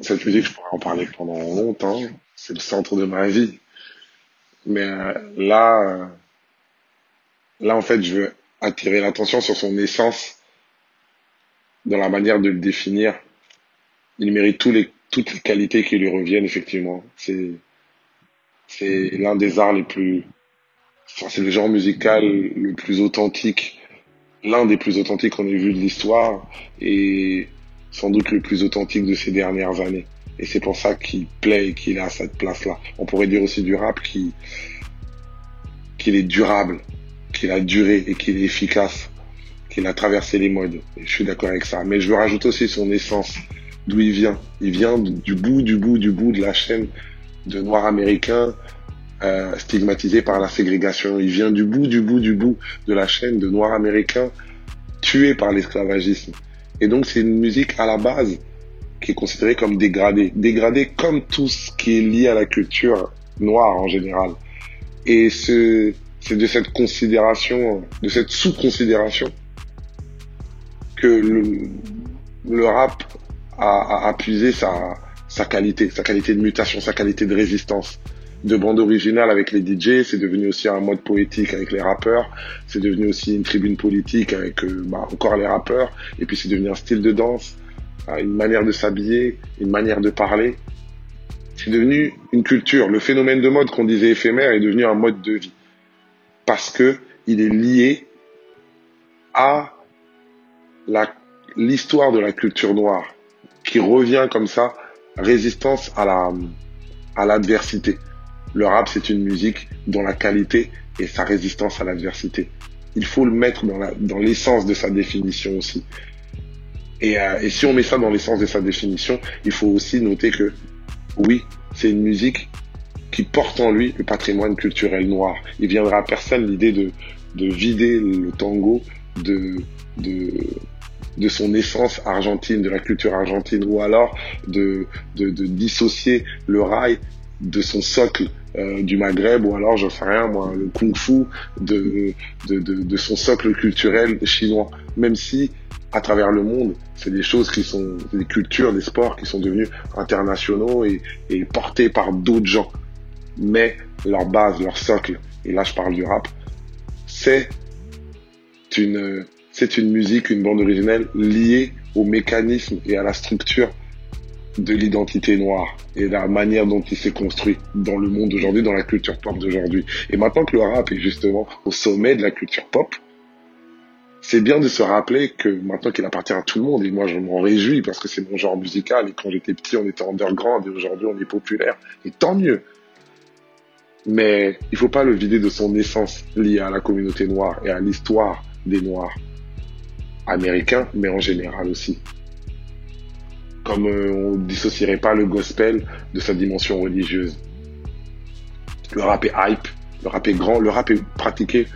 Cette musique, je pourrais en parler pendant longtemps. C'est le centre de ma vie. Mais euh, là, euh, là, en fait, je veux attirer l'attention sur son essence dans la manière de le définir. Il mérite toutes les qualités qui lui reviennent, effectivement. C'est, c'est l'un des arts les plus, enfin, c'est le genre musical le plus authentique, l'un des plus authentiques qu'on ait vu de l'histoire et sans doute le plus authentique de ces dernières années. Et c'est pour ça qu'il plaît et qu'il a cette place-là. On pourrait dire aussi du rap qui, qu'il est durable, qu'il a duré et qu'il est efficace, qu'il a traversé les modes. Et je suis d'accord avec ça. Mais je veux rajouter aussi son essence, d'où il vient. Il vient du bout, du bout, du bout de la chaîne de noirs américains euh, stigmatisés par la ségrégation. Il vient du bout, du bout, du bout de la chaîne de noirs américains tués par l'esclavagisme. Et donc c'est une musique à la base qui est considérée comme dégradée. Dégradée comme tout ce qui est lié à la culture noire en général. Et c'est de cette considération, de cette sous-considération que le, le rap a, a, puisé sa, sa qualité, sa qualité de mutation, sa qualité de résistance. De bande originale avec les DJ, c'est devenu aussi un mode poétique avec les rappeurs, c'est devenu aussi une tribune politique avec euh, bah, encore les rappeurs, et puis c'est devenu un style de danse, euh, une manière de s'habiller, une manière de parler. C'est devenu une culture. Le phénomène de mode qu'on disait éphémère est devenu un mode de vie. Parce que il est lié à l'histoire de la culture noire, qui revient comme ça, résistance à la, à l'adversité. Le rap, c'est une musique dont la qualité est sa résistance à l'adversité. Il faut le mettre dans, l'essence de sa définition aussi. Et, euh, et si on met ça dans l'essence de sa définition, il faut aussi noter que oui, c'est une musique qui porte en lui le patrimoine culturel noir. Il viendra à personne l'idée de, de vider le tango de, son essence argentine, de la culture argentine, ou alors de, de dissocier le rail de son socle euh, du Maghreb, ou alors, je sais rien, moi, le kung-fu de, de son socle culturel chinois. Même si à travers le monde, c'est des choses qui sont des cultures, des sports qui sont devenus internationaux et, et portés par d'autres gens. Mais leur base, leur socle, et là je parle du rap, c'est une, c'est une musique, une bande originelle liée au mécanisme et à la structure de l'identité noire et la manière dont il s'est construit dans le monde d'aujourd'hui, dans la culture pop d'aujourd'hui. Et maintenant que le rap est justement au sommet de la culture pop, c'est bien de se rappeler que maintenant qu'il appartient à tout le monde, et moi je m'en réjouis parce que c'est mon genre musical, et quand j'étais petit on était underground, et aujourd'hui on est populaire, et tant mieux. Mais il faut pas le vider de son essence liée à la communauté noire et à l'histoire des Noirs américains, mais en général aussi. Comme euh, on dissocierait pas le gospel de sa dimension religieuse. Le rap est hype, le rap est grand, le rap est pratiqué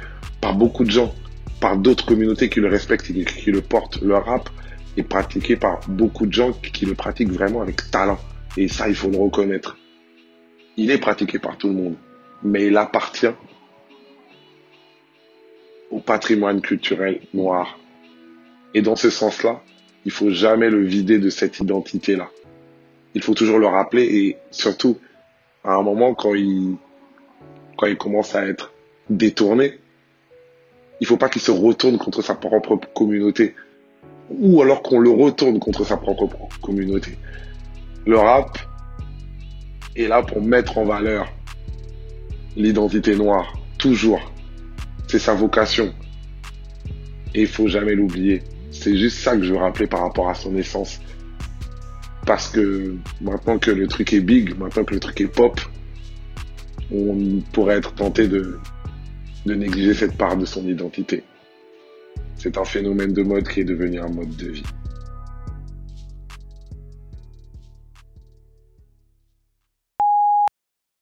par beaucoup de gens par d'autres communautés qui le respectent et qui le portent. Le rap est pratiqué par beaucoup de gens qui le pratiquent vraiment avec talent. Et ça, il faut le reconnaître. Il est pratiqué par tout le monde, mais il appartient au patrimoine culturel noir. Et dans ce sens-là, il faut jamais le vider de cette identité-là. Il faut toujours le rappeler et surtout, à un moment quand il, quand il commence à être détourné, il faut pas qu'il se retourne contre sa propre communauté. Ou alors qu'on le retourne contre sa propre communauté. Le rap est là pour mettre en valeur l'identité noire. Toujours. C'est sa vocation. Et il faut jamais l'oublier. C'est juste ça que je veux rappeler par rapport à son essence. Parce que maintenant que le truc est big, maintenant que le truc est pop, on pourrait être tenté de, de négliger cette part de son identité. C'est un phénomène de mode qui est devenu un mode de vie.